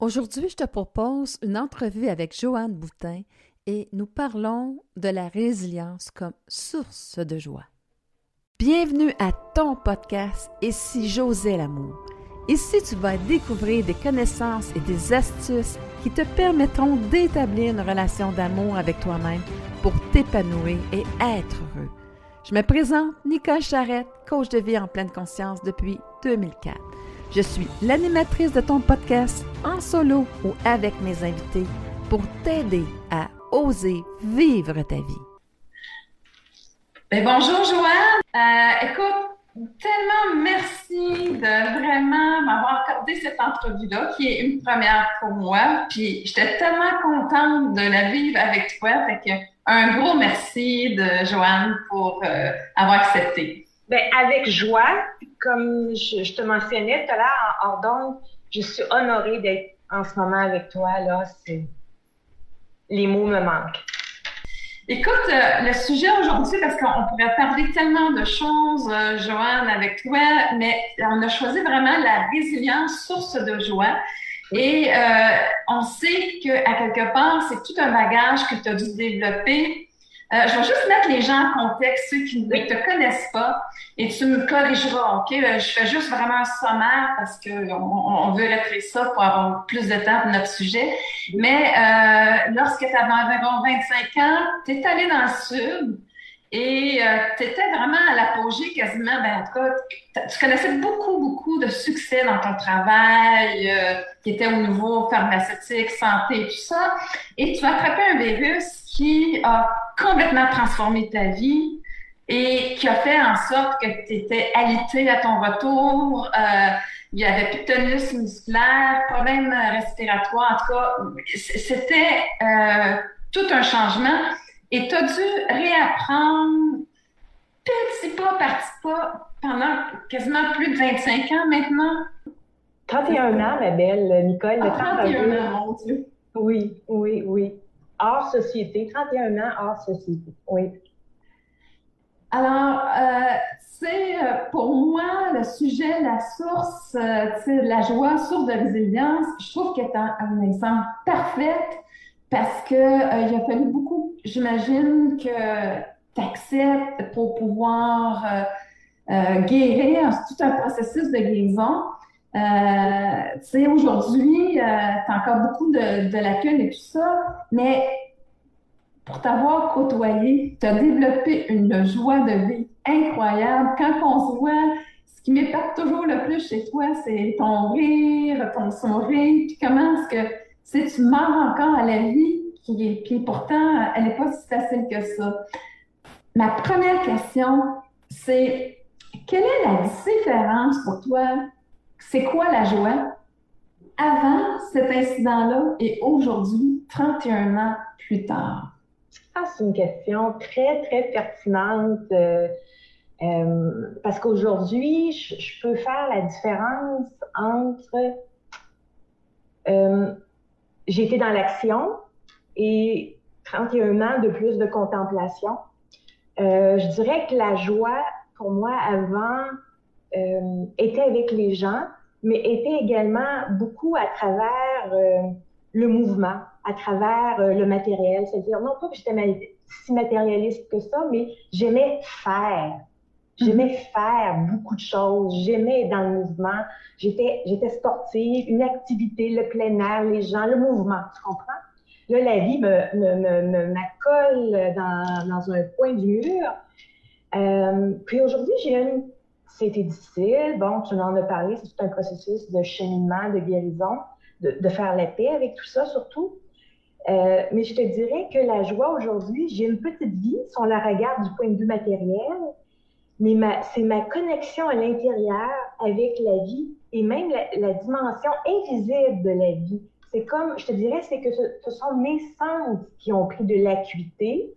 Aujourd'hui, je te propose une entrevue avec Joanne Boutin et nous parlons de la résilience comme source de joie. Bienvenue à ton podcast si j'osais l'amour. Ici, tu vas découvrir des connaissances et des astuces qui te permettront d'établir une relation d'amour avec toi-même pour t'épanouir et être heureux. Je me présente Nicole Charrette, coach de vie en pleine conscience depuis 2004. Je suis l'animatrice de ton podcast en solo ou avec mes invités pour t'aider à oser vivre ta vie. Ben, bonjour Joanne. Euh, écoute, tellement merci de vraiment m'avoir accordé cette entrevue-là, qui est une première pour moi. Puis j'étais tellement contente de la vivre avec toi. Fait que un gros merci de Joanne pour euh, avoir accepté. Ben, avec joie, comme je, te mentionnais tout à l'heure en hors je suis honorée d'être en ce moment avec toi. Là, les mots me manquent. Écoute, euh, le sujet aujourd'hui, parce qu'on pourrait parler tellement de choses, euh, Joanne, avec toi, mais on a choisi vraiment la résilience, source de joie. Et euh, on sait qu'à quelque part, c'est tout un bagage que tu as dû développer euh, je vais juste mettre les gens en contexte, ceux qui ne te connaissent pas, et tu me corrigeras, OK? Euh, je fais juste vraiment un sommaire parce qu'on on veut rentrer ça pour avoir plus de temps pour notre sujet. Mais euh, lorsque tu avais environ 25 ans, tu es allé dans le sud et euh, tu étais vraiment à l'apogée quasiment, ben, en tout cas, tu connaissais beaucoup, beaucoup de succès dans ton travail, euh, qui était au niveau pharmaceutique, santé, tout ça. Et tu as attrapé un virus qui a complètement transformé ta vie et qui a fait en sorte que tu étais alité à ton retour. Euh, il y avait plus de tonus musculaire, problème respiratoire. En tout cas, c'était euh, tout un changement. Et tu as dû réapprendre petit pas par petit pas pendant quasiment plus de 25 ans maintenant. 31 ans, ma belle Nicole. Ah, 31 ans, mon Dieu. Oui, oui, oui hors société, 31 ans hors société, oui. Alors, euh, c'est euh, pour moi le sujet, la source, euh, la joie, source de résilience, je trouve qu'elle est un, un, exemple parfait parce que euh, il a fallu beaucoup, j'imagine, que tu acceptes pour pouvoir guérir, c'est tout un processus de guérison. Euh, tu sais, aujourd'hui, euh, tu as encore beaucoup de, lacunes et tout ça, mais pour t'avoir côtoyé, tu as développé une joie de vie incroyable. Quand on se voit, ce qui m'épate toujours le plus chez toi, c'est ton rire, ton sourire, puis comment est-ce que si tu mens encore à la vie, qui, puis pourtant, elle n'est pas si facile que ça. Ma première question, c'est quelle est la différence pour toi? C'est quoi la joie? Avant cet incident-là et aujourd'hui, 31 ans plus tard? Ah, c'est une question très, très pertinente. Euh, euh, parce qu'aujourd'hui, je, peux faire la différence entre euh, j'ai été dans l'action et 31 ans de plus de contemplation. je dirais que la joie, pour moi, avant, euh, était avec les gens, mais était également beaucoup à travers euh, le mouvement, à travers euh, le matériel. C'est-à-dire, non pas que j'étais si matérialiste que ça, mais j'aimais faire. J'aimais mm-hmm. faire beaucoup de choses. J'aimais être dans le mouvement. J'étais, j'étais sportive, une activité, le plein air, les gens, le mouvement. Tu comprends? Là, la vie me, me, me, dans, dans un coin du mur. Euh, puis aujourd'hui, j'ai une c'était difficile. Bon, tu en as parlé, c'est tout un processus de cheminement, de guérison, de, faire la paix avec tout ça surtout. Euh, mais je te dirais que la joie aujourd'hui, j'ai une petite vie, si on la regarde du point de vue matériel, mais c'est ma connexion à l'intérieur avec la vie et même la, dimension invisible de la vie. C'est comme, je te dirais, c'est que ce, sont mes sens qui ont pris de l'acuité.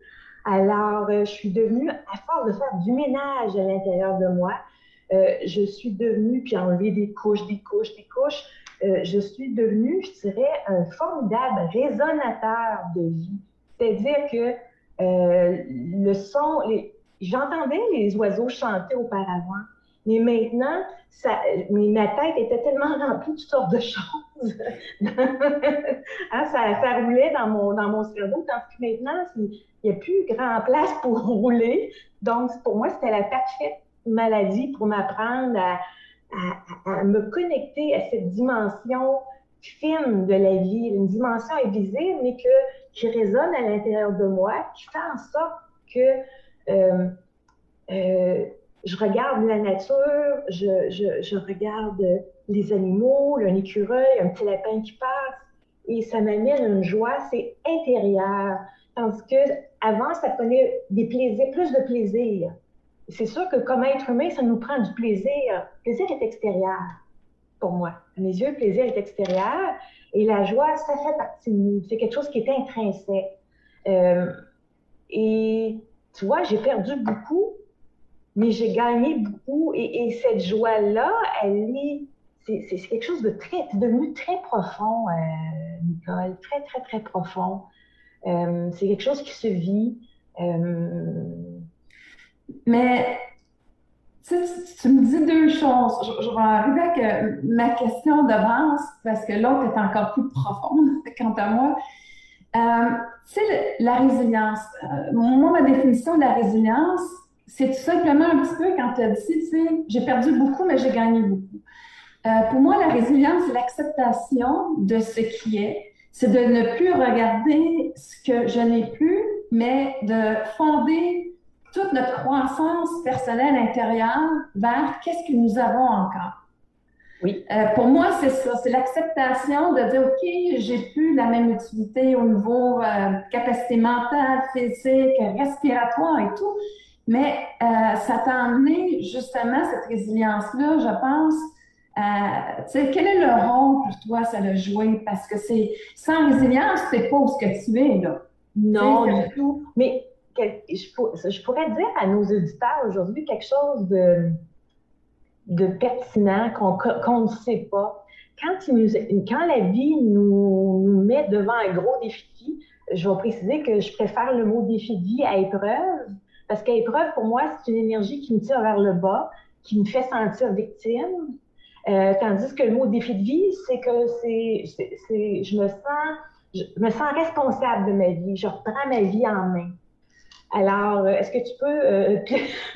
Alors, euh, je suis devenue, à force de faire du ménage à l'intérieur de moi, euh, je suis devenue, puis enlever des couches, des couches, des couches, euh, je suis devenue, je dirais, un formidable résonateur de vie. C'est-à-dire que le son, j'entendais les oiseaux chanter auparavant, mais maintenant, ma tête était tellement remplie de toutes sortes de choses. Hein, ça, ça, roulait dans mon, dans mon cerveau, tandis que maintenant, il n'y a plus grand place pour rouler. Donc, pour moi, c'était la parfaite maladie pour m'apprendre à, me connecter à cette dimension fine de la vie, une dimension invisible, mais qui résonne à l'intérieur de moi, qui fait en sorte que euh, euh, je regarde la nature, je, regarde les animaux, un écureuil, un petit lapin qui passe, et ça m'amène une joie, c'est intérieur. Tandis que avant, ça prenait des plaisirs, plus de plaisir. C'est sûr que comme être humain, ça nous prend du plaisir. Plaisir est extérieur pour moi. À mes yeux, le plaisir est extérieur et la joie, ça fait partie de nous. C'est quelque chose qui est intrinsèque. Euh, et tu vois, j'ai perdu beaucoup, mais j'ai gagné beaucoup. Et, cette joie-là, elle est, c'est, quelque chose de très, c'est devenu très profond, euh, Nicole, très, très, très profond. Euh, c'est quelque chose qui se vit. Mais tu, tu, me dis deux choses. Je, vais arriver avec ma question d'avance parce que l'autre est encore plus profonde quant à moi. Euh, tu sais, la résilience. Euh, moi, ma définition de la résilience, c'est tout simplement un petit peu quand tu as dit, tu sais, j'ai perdu beaucoup, mais j'ai gagné beaucoup. Euh, pour moi, la résilience, c'est l'acceptation de ce qui est. C'est de ne plus regarder ce que je n'ai plus, mais de fonder toute notre croissance personnelle intérieure vers qu'est-ce que nous avons encore. Oui. Euh, pour moi, c'est ça, c'est l'acceptation de dire, OK, j'ai plus la même utilité au niveau euh, capacité mentale, physique, respiratoire et tout, mais euh, ça t'a amené justement cette résilience-là, je pense. sais, quel est le rôle pour toi, ça l'a joué? Parce que c'est sans résilience, c'est pas ce que tu es, là. Non, du tout. Mais je, pourrais dire à nos auditeurs aujourd'hui quelque chose de, de pertinent qu'on ne sait pas. Quand, quand la vie nous, nous, met devant un gros défi, je vais préciser que je préfère le mot défi de vie à épreuve, parce qu'à épreuve, pour moi, c'est une énergie qui me tire vers le bas, qui me fait sentir victime. Euh, tandis que le mot défi de vie, c'est que c'est, je me sens, je me sens responsable de ma vie. Je reprends ma vie en main. Alors, euh, est-ce que tu peux euh,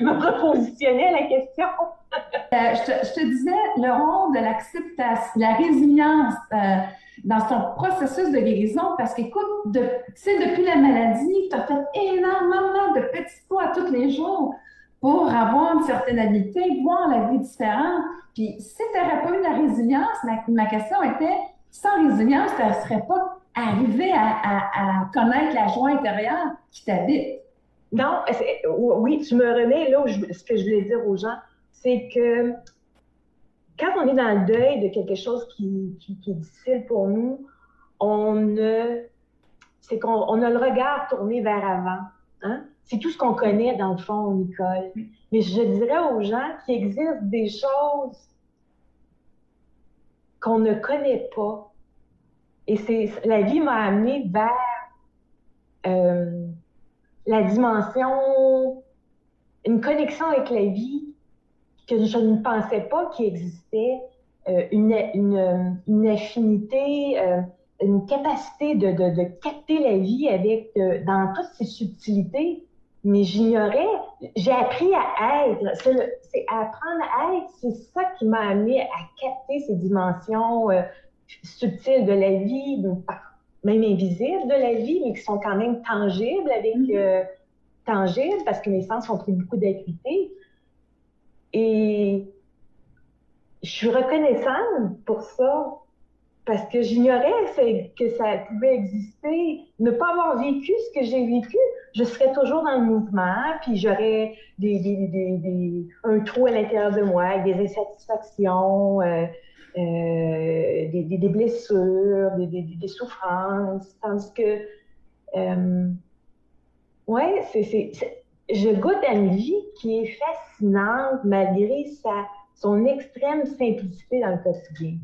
me repositionner à la question? Euh, je, te, disais le rôle de l'acceptation, la résilience dans ton processus de guérison, parce qu'écoute, sais, depuis la maladie, tu as fait énormément de petits pas tous les jours pour avoir une certaine habileté, voir la vie différente. Puis, si tu n'aurais pas eu la résilience, ma, question était, sans résilience, tu ne serais pas arrivé à connaître la joie intérieure qui t'habite. Non, oui, tu me remets là où ce que je voulais dire aux gens, c'est que quand on est dans le deuil de quelque chose qui, est difficile pour nous, on a, c'est qu'on a le regard tourné vers avant. Hein? C'est tout ce qu'on connaît dans le fond, Nicole. Mais je dirais aux gens qu'il existe des choses qu'on ne connaît pas. Et c'est la vie m'a amené vers euh, la dimension, une connexion avec la vie que je ne pensais pas qu'il existait, euh, une, une, une, affinité, euh, une capacité de, de, de, capter la vie avec euh, dans toutes ses subtilités. Mais j'ignorais, j'ai appris à être. C'est apprendre à être, c'est ça qui m'a amené à capter ces dimensions subtiles de la vie, même invisibles de la vie, mais qui sont quand même tangibles avec mm-hmm. tangibles parce que mes sens ont pris beaucoup d'acuité. Et je suis reconnaissante pour ça parce que j'ignorais que ça pouvait exister. Ne pas avoir vécu ce que j'ai vécu, je serais toujours dans le mouvement, puis j'aurais des, un trou à l'intérieur de moi avec des insatisfactions. Euh, euh, des, blessures, des, souffrances. Tandis que, euh, ouais, c'est, je goûte à une vie qui est fascinante malgré sa, son extrême simplicité dans le quotidien.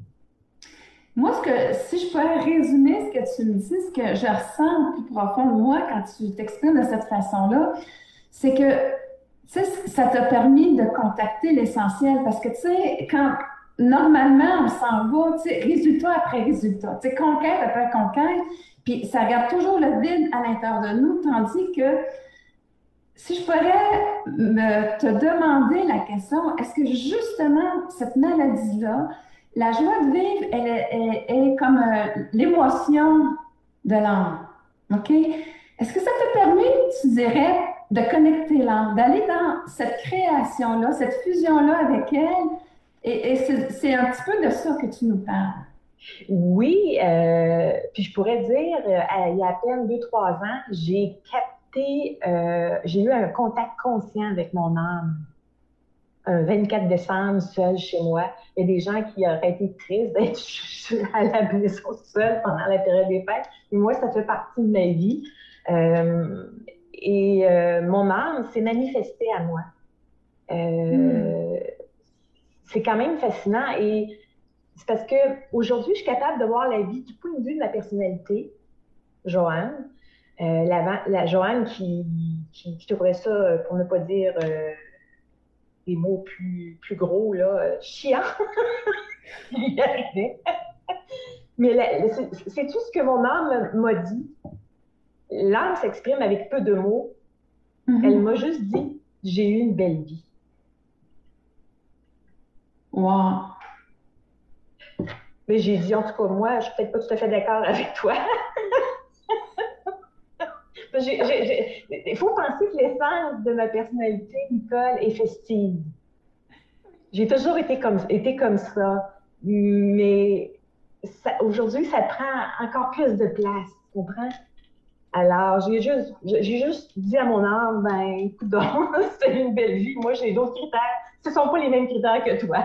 Moi, ce que, si je pourrais résumer ce que tu me dis, ce que je ressens plus profond moi quand tu t'exprimes de cette façon-là, c'est que, ça t'a permis de contacter l'essentiel parce que, tu sais, quand, normalement, on s'en va, tu sais, résultat après résultat, tu sais, conquête après conquête, puis ça garde toujours le vide à l'intérieur de nous, tandis que si je pourrais te demander la question, est-ce que justement cette maladie-là, la joie de vivre, elle, est comme euh, l'émotion de l'âme, OK? Est-ce que ça te permet, tu dirais, de connecter l'âme, d'aller dans cette création-là, cette fusion-là avec elle? Et, c'est un petit peu de ça que tu nous parles. Oui, euh, puis je pourrais dire, euh, il y a à peine deux, trois ans, j'ai capté, euh, j'ai eu un contact conscient avec mon âme. Un 24 décembre, seul chez moi. Il y a des gens qui auraient été tristes d'être à la maison seule pendant la période des fêtes. Et moi, ça fait partie de ma vie. et mon âme s'est manifestée à moi. Hmm. C'est quand même fascinant. Et c'est parce que aujourd'hui, je suis capable de voir la vie du point de vue de la personnalité, Joanne. Euh, la, la, Joanne qui, qui, trouverait ça, pour ne pas dire euh, des mots plus, plus gros, là, euh, chiant. Mais c'est tout ce que mon âme m'a dit. L'âme s'exprime avec peu de mots. Mm-hmm. Elle m'a juste dit, j'ai eu une belle vie. Wow. Mais j'ai dit, en tout cas, moi, je suis peut-être pas tout à fait d'accord avec toi. Il faut penser que l'essence de ma personnalité, Nicole, est festive. J'ai toujours été comme, été comme ça. Mais aujourd'hui, ça prend encore plus de place. Tu comprends? Alors, j'ai juste, j'ai juste dit à mon âme, ben, écoute c'est une belle vie. Moi, j'ai d'autres critères. Ce ne sont pas les mêmes critères que toi.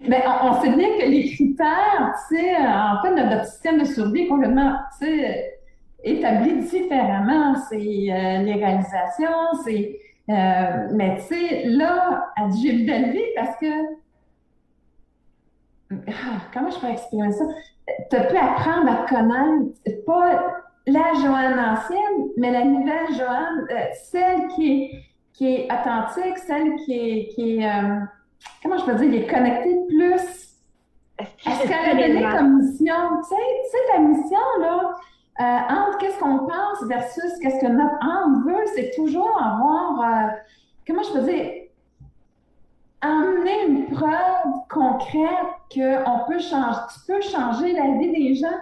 Mais on, sait bien que les critères, tu sais, en fait, notre, système de survie est complètement, tu sais, établi différemment. C'est euh, les réalisations, c'est... Euh, mais tu sais, là, j'ai une belle vie parce que... Ah, comment je peux exprimer ça? Tu peux apprendre à connaître, pas la Joanne ancienne, mais la nouvelle Joanne, euh, celle qui est, qui est authentique, celle qui est... Qui est comment je peux dire, il est connecté plus à ce qu'elle a donné comme mission? Tu sais, ta mission, là, euh, entre qu'est-ce qu'on pense versus qu'est-ce que notre âme veut, c'est toujours avoir, euh, comment je peux dire, amener une preuve concrète qu'on peut changer, tu peux changer la vie des gens.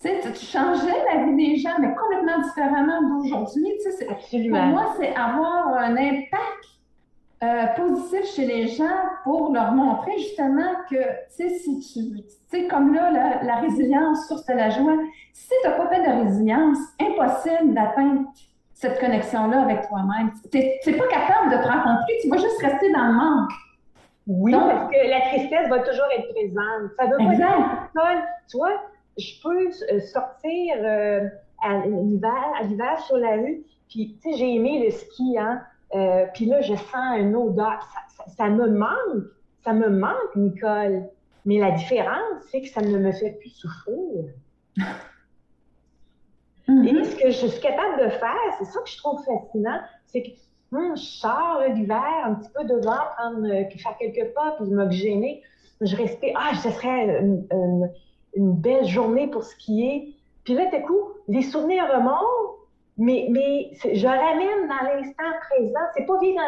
Tu sais, tu changeais la vie des gens, mais complètement différemment d'aujourd'hui. Tu sais, Absolument. Pour moi, c'est avoir un impact euh, positif chez les gens pour leur montrer justement que, tu sais, si tu, tu sais, comme là, la, résilience, source de la joie, si tu n'as pas fait de résilience, impossible d'atteindre cette connexion-là avec toi-même. Tu n'es pas capable de te rencontrer, tu vas juste rester dans le manque. Oui, parce que la tristesse va toujours être présente. Ça veut pas dire, tu vois, je peux euh, sortir euh, à l'hiver, à l'hiver sur la rue, puis, tu sais, j'ai aimé le ski, hein, euh, puis là, je sens une odeur. Ça, me manque. Ça me manque, Nicole. Mais la différence, c'est que ça ne me fait plus souffrir. Mm-hmm. Et ce que je suis capable de faire, c'est ça que je trouve fascinant, c'est que hum, je sors l'hiver un petit peu devant, prendre, euh, faire quelques pas, puis me gêner. Je respire. Ah, ce serait une, une belle journée pour skier. Puis là, tout coup, les souvenirs remontent, mais, mais je ramène dans l'instant présent. C'est pas vivre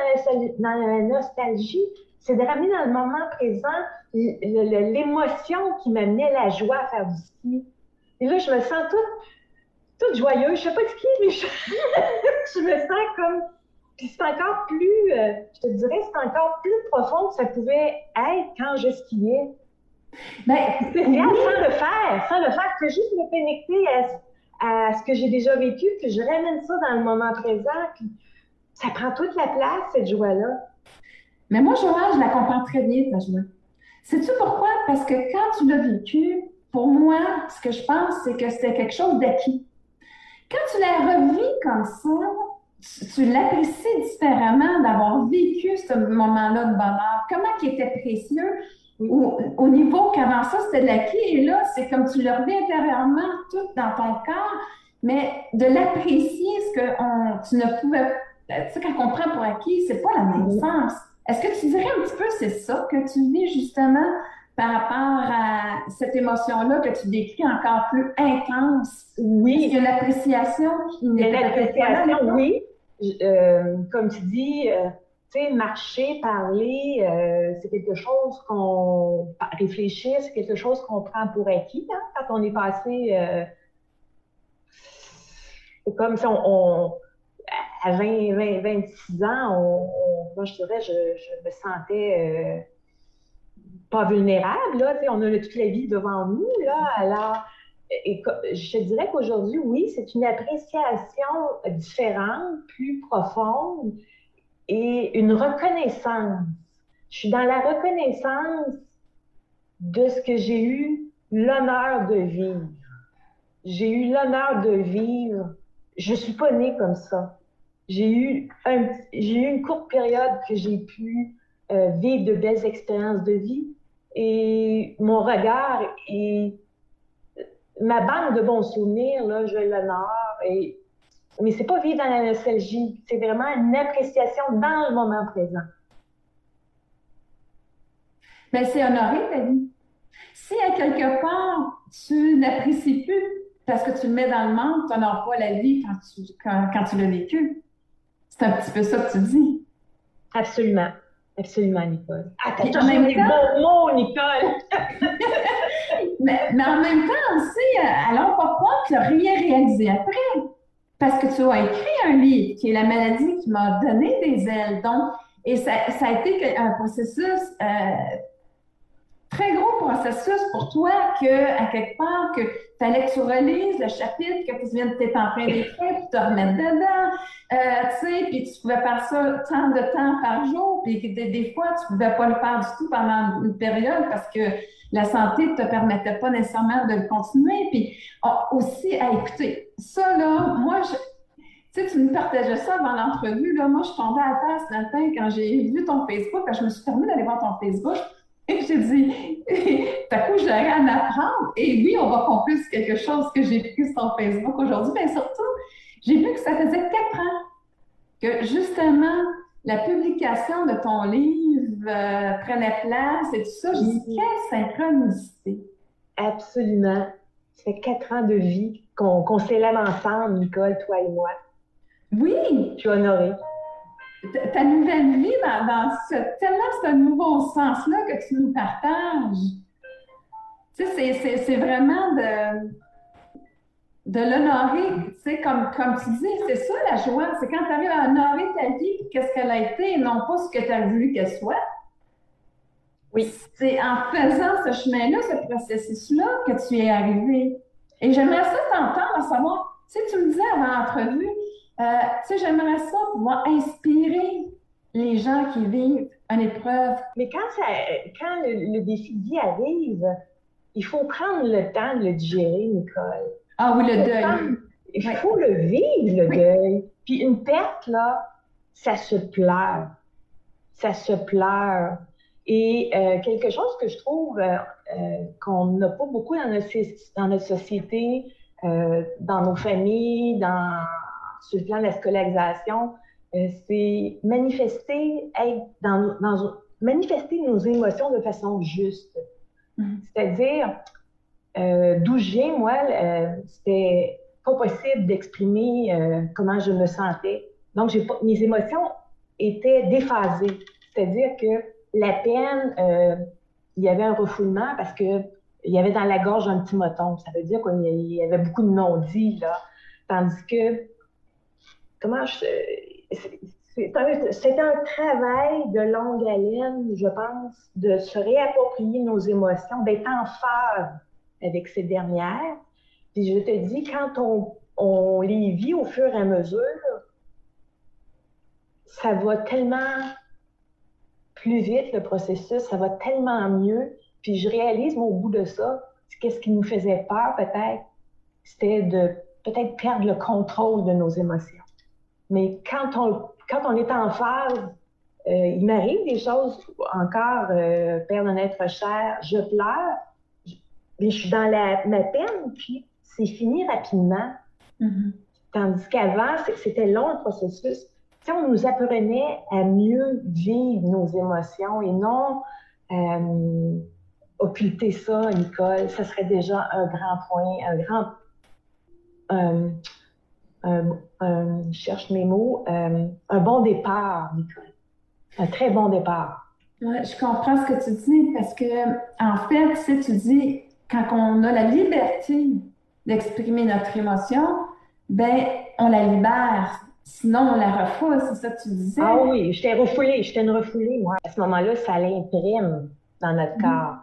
dans la, nostalgie, c'est de ramener dans le moment présent l'émotion qui m'amenait la joie à faire du ski. Et là, je me sens toute, toute joyeuse. Je sais pas skier, mais je, je me sens comme. Puis c'est encore plus, euh, je te dirais, c'est encore plus profond que ça pouvait être quand je skiais. Ben, c'est sans le faire, sans le faire, c'est juste me connecter à à ce que j'ai déjà vécu, puis je ramène ça dans le moment présent, puis ça prend toute la place, cette joie-là. Mais moi, Joël, je la comprends très bien, ta joie. Sais-tu pourquoi? Parce que quand tu l'as vécu, pour moi, ce que je pense, c'est que c'est quelque chose d'acquis. Quand tu la revis comme ça, tu, l'apprécies différemment d'avoir vécu ce moment-là de bonheur. Comment il était précieux? Au, niveau qu'avant ça, c'était de l'acquis, et là, c'est comme tu le reviens intérieurement, tout dans ton corps, mais de l'apprécier, ce que on, tu ne pouvais. Tu sais, quand on prend pour acquis, c'est pas la même sens. Est-ce que tu dirais un petit peu, c'est ça que tu vis justement par rapport à cette émotion-là que tu décris encore plus intense? Oui. Il y a l'appréciation qui n'est L'appréciation, oui. Euh, comme tu dis, euh, sais, marcher, parler, euh, c'est quelque chose qu'on réfléchir, c'est quelque chose qu'on prend pour acquis hein, quand on est passé. c'est comme si on, à 20, 20, 26 ans, moi je dirais, je, me sentais pas vulnérable, là, on a toute la vie devant nous, là, alors, je dirais qu'aujourd'hui, oui, c'est une appréciation différente, plus profonde et une reconnaissance. Je suis dans la reconnaissance de ce que j'ai eu l'honneur de vivre. J'ai eu l'honneur de vivre. Je suis pas née comme ça. J'ai eu, un, j'ai eu une courte période que j'ai pu euh, vivre de belles expériences de vie, et mon regard et ma banque de bons souvenirs, là, je l'honore. Et... Mais c'est pas vivre dans la nostalgie, c'est vraiment une appréciation dans le moment présent. Mais c'est honorer ta vie. Si à quelque part, tu n'apprécies plus parce que tu le mets dans le monde, tu n'honores pas la vie quand tu, quand, quand tu l'as vécu. C'est un petit peu ça que tu dis. Absolument. Absolument, Nicole. Ah, t'as toujours des bons mots, Nicole! mais, en même temps aussi, euh, alors pourquoi tu n'as rien réalisé après? Parce que tu as écrit un livre qui est La maladie qui m'a donné des ailes. Donc, et ça, ça a été un processus euh, très gros processus pour toi que, à quelque part, que fallait que tu relises le chapitre que tu viens de en train d'écrire, puis te remettre dedans, euh, tu sais, puis tu pouvais faire ça tant de temps par jour, puis des, des, fois, tu pouvais pas le faire du tout pendant une période parce que la santé ne te permettait pas nécessairement de le continuer, puis aussi à écouter. Ça, là, moi, tu sais, tu me partageais ça avant l'entrevue, là, moi, je tombée à terre ce matin quand j'ai vu ton Facebook, je me suis permis d'aller voir ton Facebook, j'ai dit, t'as coup, rien à m'apprendre? Et oui, on va conclure quelque chose que j'ai vécu sur Facebook aujourd'hui, mais surtout, j'ai vu que ça faisait quatre ans que justement la publication de ton livre euh, prenait place et tout ça. J'ai dit, quelle synchronicité! Absolument. Ça fait quatre ans de vie qu'on s'élève ensemble, Nicole, toi et moi. Oui! Je suis honorée ta nouvelle vie dans, ce, tellement ce nouveau sens-là que tu nous partages. Tu sais, c'est vraiment de, de l'honorer, tu sais, comme, comme tu dis, c'est ça la joie, c'est quand tu arrives à honorer ta vie, qu'est-ce qu'elle a été, et non pas ce que tu as voulu qu'elle soit. Oui. C'est en faisant ce chemin-là, ce processus-là, que tu es arrivé. Et j'aimerais ça t'entendre, à savoir, tu sais, tu me disais avant l'entrevue, euh, tu sais, j'aimerais ça pouvoir inspirer les gens qui vivent une épreuve. Mais quand, ça, quand le, défi de vie arrive, il faut prendre le temps de le digérer, Nicole. Ah oui, le deuil. il faut le vivre, le deuil. Puis une perte, là, ça se pleure. Ça se pleure. Et euh, quelque chose que je trouve euh, qu'on n'a pas beaucoup dans notre, dans notre société, dans nos familles, dans sur le plan de la scolarisation, euh, c'est manifester, être dans, manifester nos émotions de façon juste. Mm-hmm. C'est-à-dire, euh, d'où je moi, euh, c'était pas possible d'exprimer euh, comment je me sentais. Donc, j'ai mes émotions étaient déphasées. C'est-à-dire que la peine, il y avait un refoulement parce que il y avait dans la gorge un petit moton. Ça veut dire qu'il y avait beaucoup de non-dits, là. Tandis que comment c'est un, travail de longue haleine, je pense, de se réapproprier nos émotions, d'être en phase avec ces dernières. Puis je te dis, quand on, on les vit au fur et à mesure, ça va tellement plus vite le processus, ça va tellement mieux. Puis je réalise au bout de ça, qu'est-ce qui nous faisait peur peut-être, c'était de peut-être perdre le contrôle de nos émotions. Mais quand on, quand on est en phase, euh, il m'arrive des choses encore, euh, perdre un être cher, je pleure, mais je suis dans la, ma peine, puis c'est fini rapidement. Mm-hmm. Tandis qu'avant, c'était long le processus. si on nous apprenait à mieux vivre nos émotions et non euh, occulter ça, Nicole, ça serait déjà un grand point, un grand. Euh, je cherche mes mots. Euh, un bon départ, Nicole. Un très bon départ. Ouais, je comprends ce que tu dis parce que, en fait, si tu dis, quand on a la liberté d'exprimer notre émotion, ben, on la libère. Sinon, on la refoule, c'est ça que tu disais. Ah oui, j'étais refoulée, j'étais une refoulée, moi. À ce moment-là, ça l'imprime dans notre mm. corps.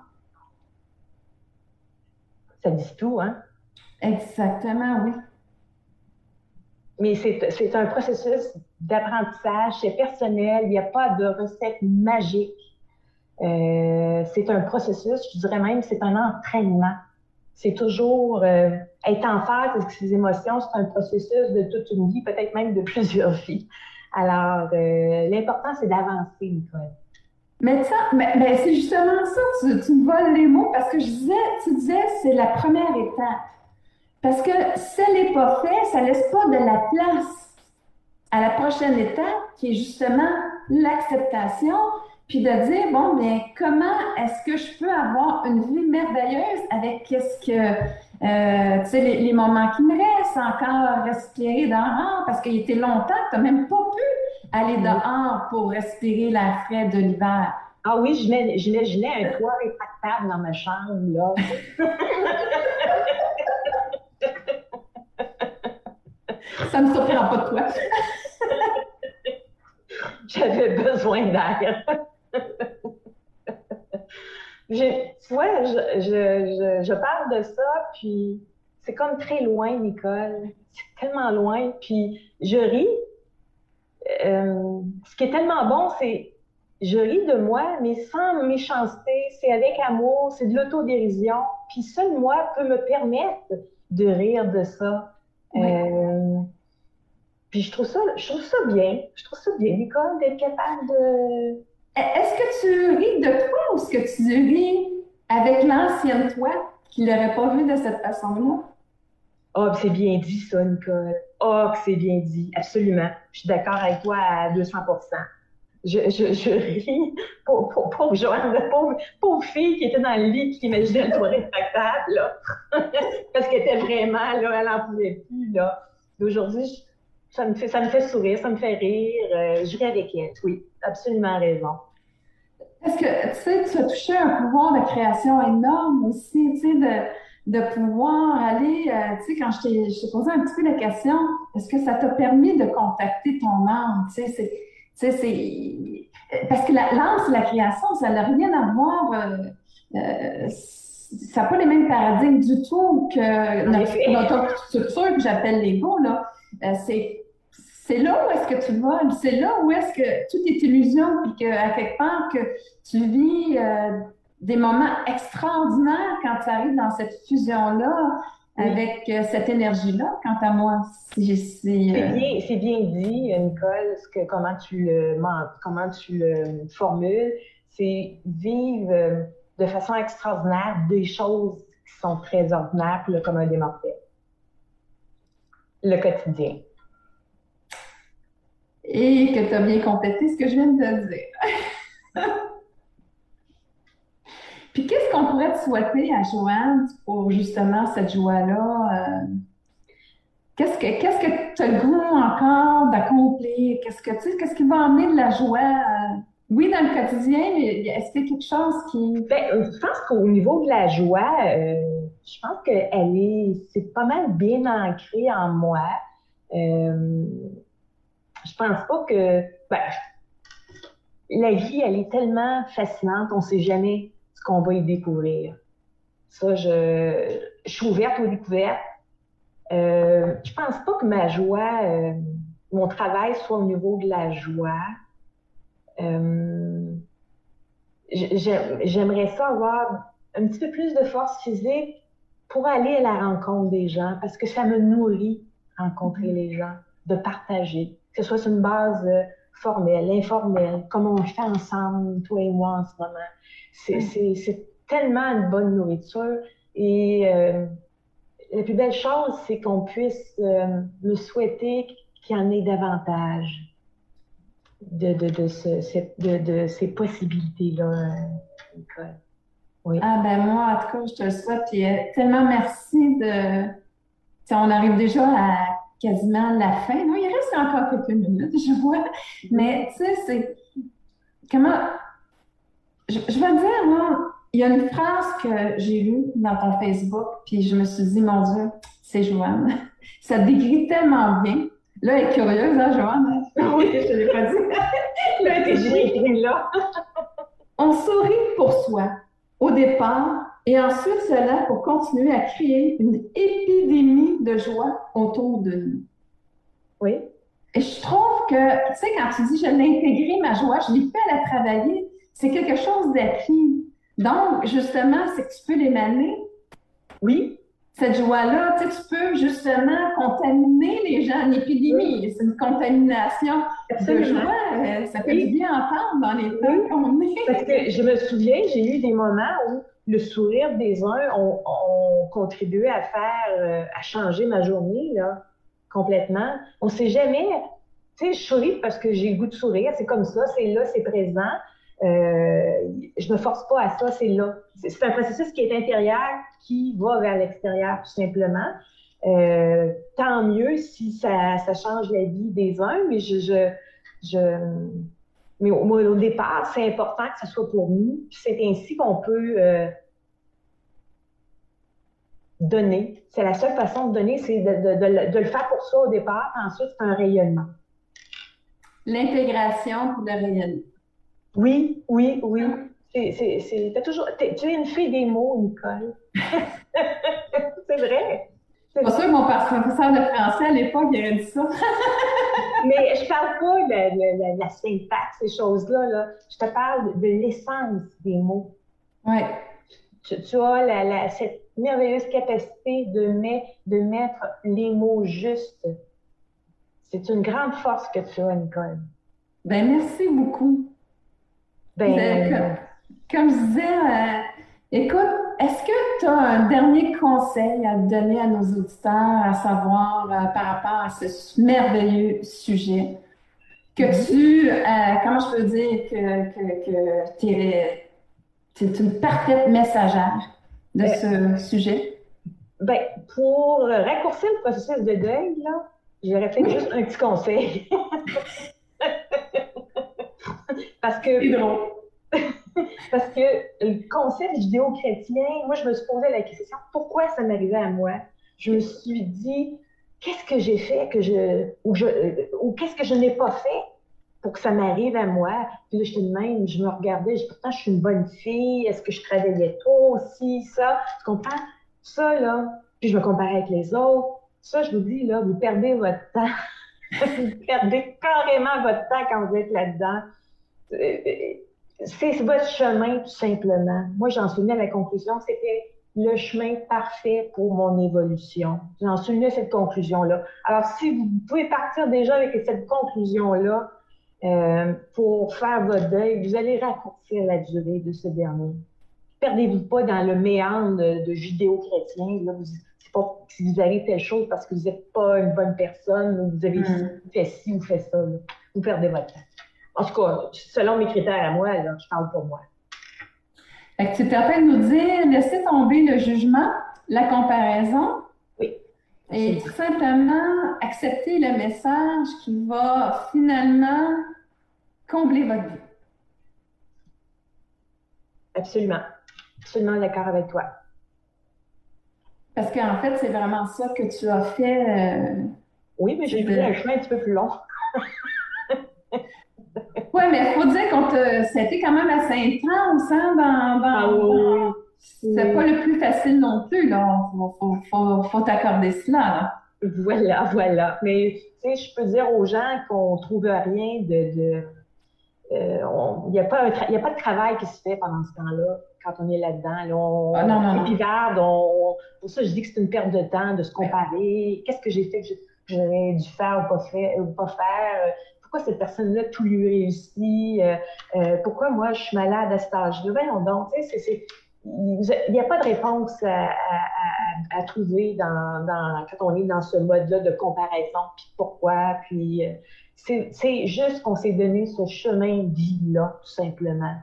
Ça dit tout, hein? Exactement, oui. Mais c'est un processus d'apprentissage, c'est personnel, il n'y a pas de recette magique. Euh, c'est un processus, je dirais même, c'est un entraînement. C'est toujours euh, être en phase avec ses émotions, c'est un processus de toute une vie, peut-être même de plusieurs vies. Alors, euh, l'important, c'est d'avancer, Nicole. Mais ça, mais, c'est justement ça, tu, tu, me voles les mots, parce que je disais, tu disais, c'est la première étape. Parce que si elle n'est pas fait, ça laisse pas de la place à la prochaine étape, qui est justement l'acceptation, puis de dire, bon, mais comment est-ce que je peux avoir une vie merveilleuse avec qu'est-ce que, euh, tu sais, les, moments qui me restent, encore respirer dehors, parce qu'il était longtemps que tu n'as même pas pu aller dehors pour respirer l'air frais de l'hiver. Ah oui, je mets, je mets, un toit rétractable dans ma chambre, là. Ça ne surprend pas de toi. J'avais besoin d'air. tu vois, je, je, je, parle de ça, puis c'est comme très loin, Nicole. C'est tellement loin. Puis je ris. Euh, ce qui est tellement bon, c'est je ris de moi, mais sans méchanceté. C'est avec amour, c'est de l'autodérision. Puis seul moi peut me permettre de rire de ça. Euh, puis je trouve ça, je trouve ça bien. Je trouve ça bien, Nicole, d'être capable de. Est-ce que tu ris de toi ou est-ce que tu ris avec l'ancienne toi qui l'aurait pas vu de cette façon-là? Oh, c'est bien dit, ça, Nicole. Oh, c'est bien dit. Absolument. Je suis d'accord avec toi à 200 je, je, je ris pour, pour, pour Joanne, pauvre, pauvre fille qui était dans le lit qui imaginait le toit rétractable, là. Parce qu'elle était vraiment, là, elle n'en pouvait plus, là. Aujourd'hui, ça me, fait, ça me fait sourire, ça me fait rire. Euh, je ris avec elle. Oui, absolument raison. Parce que, tu sais, tu as touché un pouvoir de création énorme aussi, tu sais, de, de pouvoir aller, euh, tu sais, quand je t'ai posé un petit peu la question, est-ce que ça t'a permis de contacter ton âme? Tu sais, c'est c'est. Parce que l'art, c'est la création, ça n'a rien à voir. Euh, euh, ça n'a pas les mêmes paradigmes du tout que notre, structure que j'appelle l'ego. Là. Euh, c'est, c'est là où est-ce que tu voles, c'est là où est-ce que tout est illusion, puis qu'à quelque part que tu vis des moments extraordinaires quand tu arrives dans cette fusion-là avec euh, cette énergie-là, quant à moi. C'est euh, bien, c'est bien dit, Nicole, ce que, comment, tu le, comment tu le formules. C'est vivre euh, de façon extraordinaire des choses qui sont très ordinaires pour le commun des mortels. Le quotidien. Et que tu as bien complété ce que je viens de te dire. Puis qu'est-ce qu'on pourrait te souhaiter à Joanne pour justement cette joie-là? Euh, qu'est-ce que que tu as le goût encore d'accomplir? Qu'est-ce que tu qu'est-ce qui va emmener de la joie? Euh, oui, dans le quotidien, mais est-ce qu'il y a quelque chose qui. Ben, euh, je pense qu'au niveau de la joie, je pense qu'elle est c'est pas mal bien ancré en moi. Euh, je pense pas que ben, la vie, elle est tellement fascinante, on sait jamais qu'on va y découvrir. Ça, je, suis ouverte aux découvertes. Euh, je pense pas que ma joie, euh, mon travail soit au niveau de la joie. Euh, j'aimerais ça avoir un petit peu plus de force physique pour aller à la rencontre des gens parce que ça me nourrit rencontrer mm-hmm. les gens, de partager, que ce soit sur une base euh, formelle, informelle, comme on le fait ensemble, toi et moi en ce moment. C'est tellement une bonne nourriture. Et euh, la plus belle chose, c'est qu'on puisse euh, me souhaiter qu'il y en ait davantage. de, de, de, de, ces possibilités-là, Nicole. Oui. Ah ben moi, en tout cas, je te le souhaite. Tellement merci de. on arrive déjà à quasiment la fin. Non, il reste encore quelques minutes, je vois. Mais tu sais, c'est. Comment. Je, je vais dire, il y a une phrase que j'ai lue dans ton Facebook, puis je me suis dit, mon Dieu, c'est Joanne. Ça décrit tellement bien. Là, elle est curieuse, hein, Joanne? Oui, je ne l'ai pas dit. là, elle là. On sourit pour soi au départ, et ensuite cela pour continuer à créer une épidémie de joie autour de nous. Oui. Et je trouve que, tu sais, quand tu dis je l'ai intégré, ma joie, je l'ai fait à la travailler, c'est quelque chose d'acquis. Donc, justement, c'est que tu peux l'émaner. Oui. Cette joie-là, tu, sais, tu peux justement contaminer les gens. Une épidémie, c'est une contamination de joie. Euh, ça fait du bien entendre dans les temps qu'on est. Parce que je me souviens, j'ai eu des moments où le sourire des uns ont, contribué à faire, euh, à changer ma journée, là, complètement. On sait jamais, tu sais, je souris parce que j'ai le goût de sourire, c'est comme ça, c'est là, c'est présent. Euh, je me force pas à ça, c'est là. C'est un processus qui est intérieur, qui va vers l'extérieur, tout simplement. Euh, tant mieux si ça, ça, change la vie des uns, mais je, je, je mais au, au départ, c'est important que ce soit pour nous. C'est ainsi qu'on peut euh, donner. C'est la seule façon de donner, c'est de, de, de, le faire pour ça au départ. Ensuite, c'est un rayonnement. L'intégration pour le rayonnement. Oui, oui, oui. C'est, toujours, tu es une fille des mots, Nicole. c'est vrai. C'est pas sûr que mon professeur de français à l'époque, il aurait dit ça. Mais je parle pas de, la syntaxe, ces choses-là. Là. Je te parle de l'essence des mots. Oui. Tu, as la, cette merveilleuse capacité de, de mettre les mots justes. C'est une grande force que tu as, Nicole. Ben merci beaucoup. Ben, comme, je disais, euh, écoute, est-ce que tu as un dernier conseil à donner à nos auditeurs, à savoir euh, par rapport à ce merveilleux sujet? Que tu, euh, comment je peux dire que, que, tu es, une parfaite messagère de ce sujet? Ben, pour raccourcir le processus de deuil, là, j'aurais fait juste un petit conseil. Parce que. Parce que le concept judéo-chrétien, moi, je me suis posé la question pourquoi ça m'arrivait à moi? Je me suis dit qu'est-ce que j'ai fait que je ou, ou qu'est-ce que je n'ai pas fait pour que ça m'arrive à moi? Puis là, j'étais de même, je me regardais, je, pourtant, je suis une bonne fille, est-ce que je travaillais trop aussi, ça, tu comprends? Ça, là, puis je me comparais avec les autres. Ça, je vous dis, là, vous perdez votre temps. vous perdez carrément votre temps quand vous êtes là-dedans c'est votre chemin, tout simplement. Moi, j'en suis venue à la conclusion, c'était le chemin parfait pour mon évolution. J'en suis venue à cette conclusion-là. Alors, si vous pouvez partir déjà avec cette conclusion-là euh, pour faire votre deuil, vous allez raccourcir la durée de ce dernier. Perdez-vous pas dans le méandre de, judéo-chrétien. C'est pas si vous avez telle chose parce que vous n'êtes pas une bonne personne ou vous avez mm. fait ci ou fait ça. Vous perdez votre temps. En tout cas, selon mes critères à moi, je parle pour moi. Fait que tu es en train de nous dire, laisser tomber le jugement, la comparaison. Oui. Et tout simplement accepter le message qui va finalement combler votre vie. Absolument. Absolument d'accord avec toi. Parce qu'en fait, c'est vraiment ça que tu as fait. Euh, oui, mais j'ai pris un chemin un petit peu plus long. Oui, mais il faut dire que c'était quand même assez intense, hein, dans, dans, ah C'est pas le plus facile non plus, là. Faut, faut, faut, t'accorder cela, Voilà, voilà. Mais, tu sais, je peux dire aux gens qu'on trouve rien de... de euh, il n'y a, pas a pas de travail qui se fait pendant ce temps-là, quand on est là-dedans. Là, on, ah, non, non, non. pour ça, je dis que c'est une perte de temps de se comparer. Qu'est-ce que j'ai fait que j'aurais dû faire ou pas, faire, ou pas faire? Pourquoi cette personne-là tout lui réussit, euh, euh, pourquoi moi je suis malade à cet âge-là? Ben, donc, sais, il n'y a pas de réponse à, trouver quand on est dans ce mode-là de comparaison, puis pourquoi, puis euh, c'est juste qu'on s'est donné ce chemin de vie-là, tout simplement.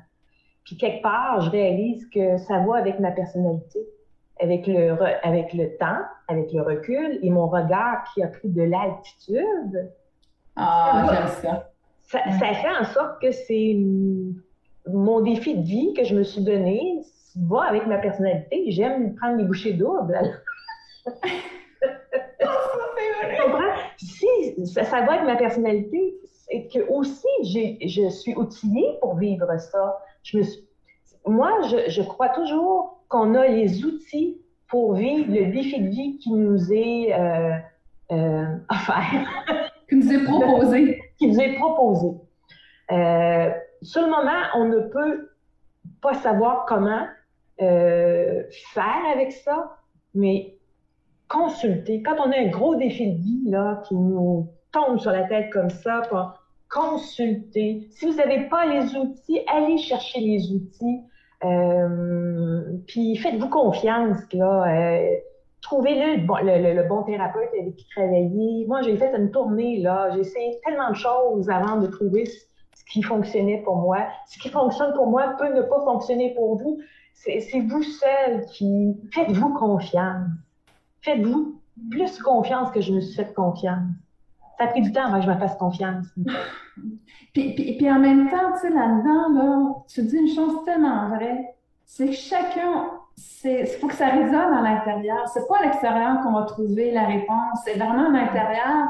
Puis quelque part, je réalise que ça va avec ma personnalité, avec le, avec le temps, avec le recul et mon regard qui a pris de l'altitude. Ah, j'aime ça. Ça, ça fait en sorte que c'est mon défi de vie que je me suis donné, va avec ma personnalité. J'aime prendre les bouchées doubles. si ça, va avec ma personnalité, c'est que aussi je suis outillée pour vivre ça. Je me moi, je, crois toujours qu'on a les outils pour vivre le défi de vie qui nous est euh, euh, offert. qui nous est proposé. qui nous est proposé. Euh, sur le moment, on ne peut pas savoir comment, euh, faire avec ça, mais consulter. Quand on a un gros défi de vie là, qui nous tombe sur la tête comme ça, consulter. Si vous n'avez pas les outils, allez chercher les outils. Euh, puis faites-vous confiance. Là, Trouvez-le le, bon, le, bon thérapeute avec qui travailler. Moi, j'ai fait une tournée, là. J'ai essayé tellement de choses avant de trouver ce qui fonctionnait pour moi. Ce qui fonctionne pour moi peut ne pas fonctionner pour vous c'est vous seul qui faites-vous confiance. Faites-vous plus confiance que je me suis fait confiance. Ça a pris du temps avant que je me fasse confiance. puis, puis, en même temps, tu sais, là-dedans, là, tu dis une chose tellement vraie, c'est que chacun, il faut que ça résonne à l'intérieur. C'est pas à l'extérieur qu'on va trouver la réponse, c'est vraiment à l'intérieur.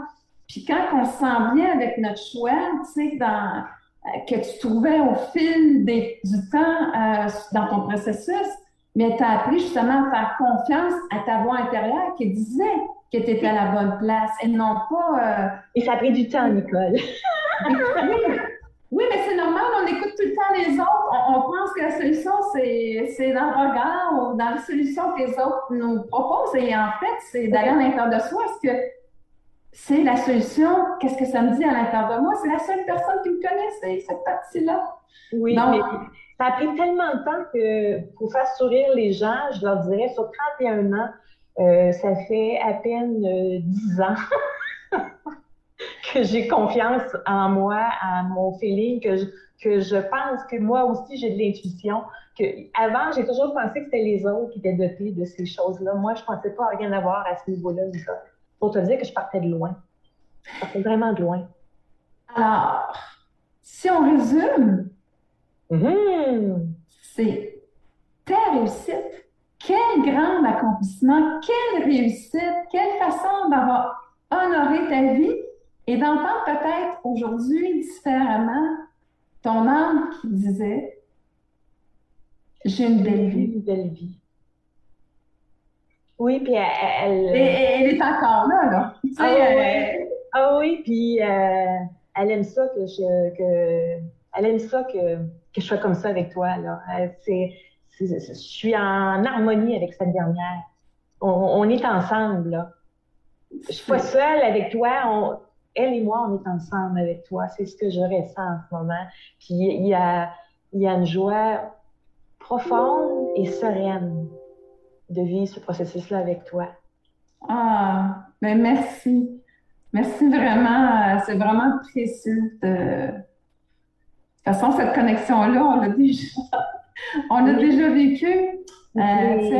Puis quand on se sent bien avec notre choix, tu sais, dans euh, que tu trouvais au fil du temps euh, dans ton processus, mais tu as appris justement à faire confiance à ta voix intérieure qui disait que tu étais à la bonne place et non pas. Euh, et ça a pris du temps, Nicole. oui, mais c'est normal, on écoute tout le temps les autres. On, pense que la solution, c'est dans le regard ou dans la solution que les autres nous proposent. Et en fait, c'est d'aller à l'intérieur de soi. Est-ce que c'est la solution? Qu'est-ce que ça me dit à l'intérieur de moi? C'est la seule personne qui me connaît, c'est cette partie-là. Oui, mais ça a pris tellement de temps que pour faire sourire les gens, je leur dirais, sur 31 ans, euh, ça fait à peine 10 euh, ans que j'ai confiance en moi, en mon feeling, que je, que je pense que moi aussi j'ai de l'intuition. Que avant, j'ai toujours pensé que c'était les autres qui étaient dotés de ces choses-là. Moi, je pensais pas rien avoir à ce niveau-là, pour te dire que je partais de loin. Je partais vraiment de loin. Alors, si on résume, mm-hmm. c'est ta réussite. Quel grand accomplissement, quelle réussite, quelle façon d'avoir honoré ta vie et d'entendre peut-être aujourd'hui différemment ton âme qui disait J'ai une belle vie. Une belle vie. Oui, puis elle. elle, est encore là, là. Ah, euh, ah, oui, puis euh, elle aime ça que je. Que, elle aime ça que, que je sois comme ça avec toi, là. C'est, je suis en harmonie avec cette dernière. On, est ensemble, là. Je suis pas seule avec toi. Elle et moi, on est ensemble avec toi. C'est ce que je ressens en ce moment. Puis il y a, il y a une joie profonde et sereine de vivre ce processus-là avec toi. Ah, ben merci. Merci vraiment. C'est vraiment précieux. De... de toute façon, cette connexion-là, on l'a déjà, on l'a déjà vécu euh,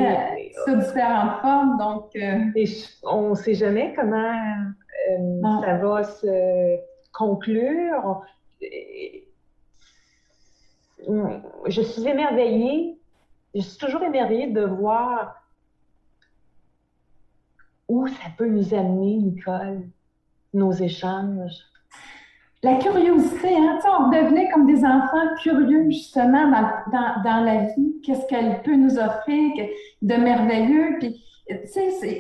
sous différentes formes. Donc, euh, on ne sait jamais comment euh, ça va se conclure. Je suis émerveillée. Je suis toujours émerveillée de voir où ça peut nous amener, Nicole, nos échanges? La curiosité, hein? on devenait comme des enfants curieux, justement, dans, dans, la vie. Qu'est-ce qu'elle peut nous offrir de merveilleux? Puis,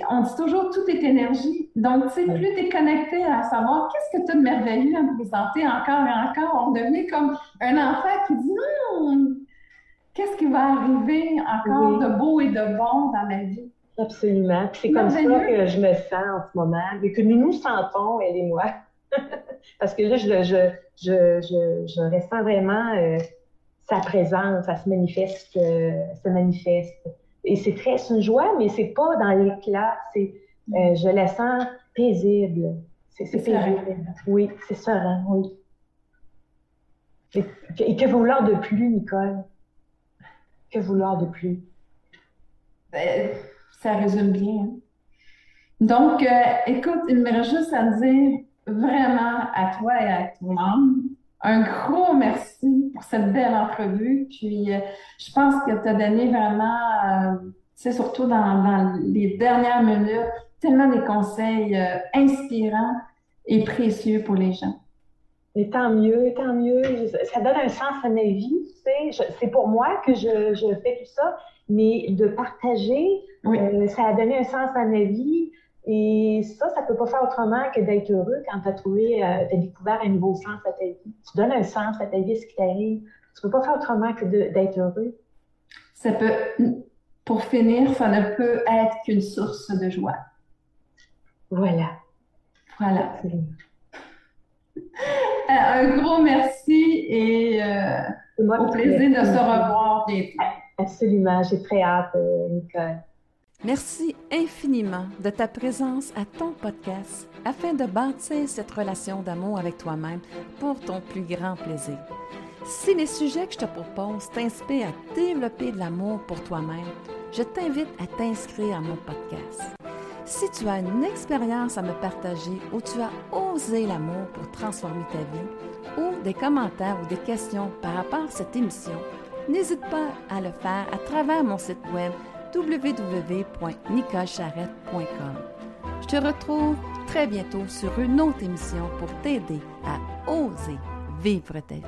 on dit toujours tout est énergie. Donc, tu sais, plus tu es connecté à savoir qu'est-ce que tu as de merveilleux à me présenter encore et encore, on devenait comme un enfant qui dit non, qu'est-ce qui va arriver encore de beau et de bon dans ma vie? Absolument. C'est comme ça que je me sens en ce moment et que nous nous sentons, elle et moi. Parce que là, je, je, je, je, ressens vraiment euh, sa présence, ça se manifeste, se manifeste. Et c'est très, c'est une joie, mais c'est pas dans l'éclat. C'est, je la sens paisible. C'est, paisible. Oui, c'est serein, oui. Et, que vouloir de plus, Nicole? Que vouloir de plus? Ben, ça résume bien. Hein. Donc, euh, écoute, il me reste juste à dire vraiment à toi et à ton âme un gros merci pour cette belle entrevue. Puis, euh, je pense que tu as donné vraiment, c'est euh, surtout dans, dans, les dernières minutes, tellement des conseils inspirants et précieux pour les gens. Et tant mieux, tant mieux. Ça donne un sens à ma vie, tu sais. C'est pour moi que je, je, fais tout ça, mais de partager, euh, ça a donné un sens à ma vie. Et ça, ça peut pas faire autrement que d'être heureux quand tu as trouvé, euh, tu as découvert un nouveau sens à ta vie. Tu donnes un sens à ta vie, ce qui t'arrive. Tu peux pas faire autrement que d'être heureux. Ça peut, pour finir, ça ne peut être qu'une source de joie. Voilà. Voilà. Euh, un gros merci et euh, au plaisir de se revoir bientôt. Absolument, j'ai très hâte, Nicole. Merci infiniment de ta présence à ton podcast afin de bâtir cette relation d'amour avec toi-même pour ton plus grand plaisir. Si les sujets que je te propose t'inspirent à développer de l'amour pour toi-même, je t'invite à t'inscrire à mon podcast. Si tu as une expérience à me partager où tu as osé l'amour pour transformer ta vie, ou des commentaires ou des questions par rapport à cette émission, n'hésite pas à le faire à travers mon site web www.nicolecharrette.com. Je te retrouve très bientôt sur une autre émission pour t'aider à oser vivre ta vie.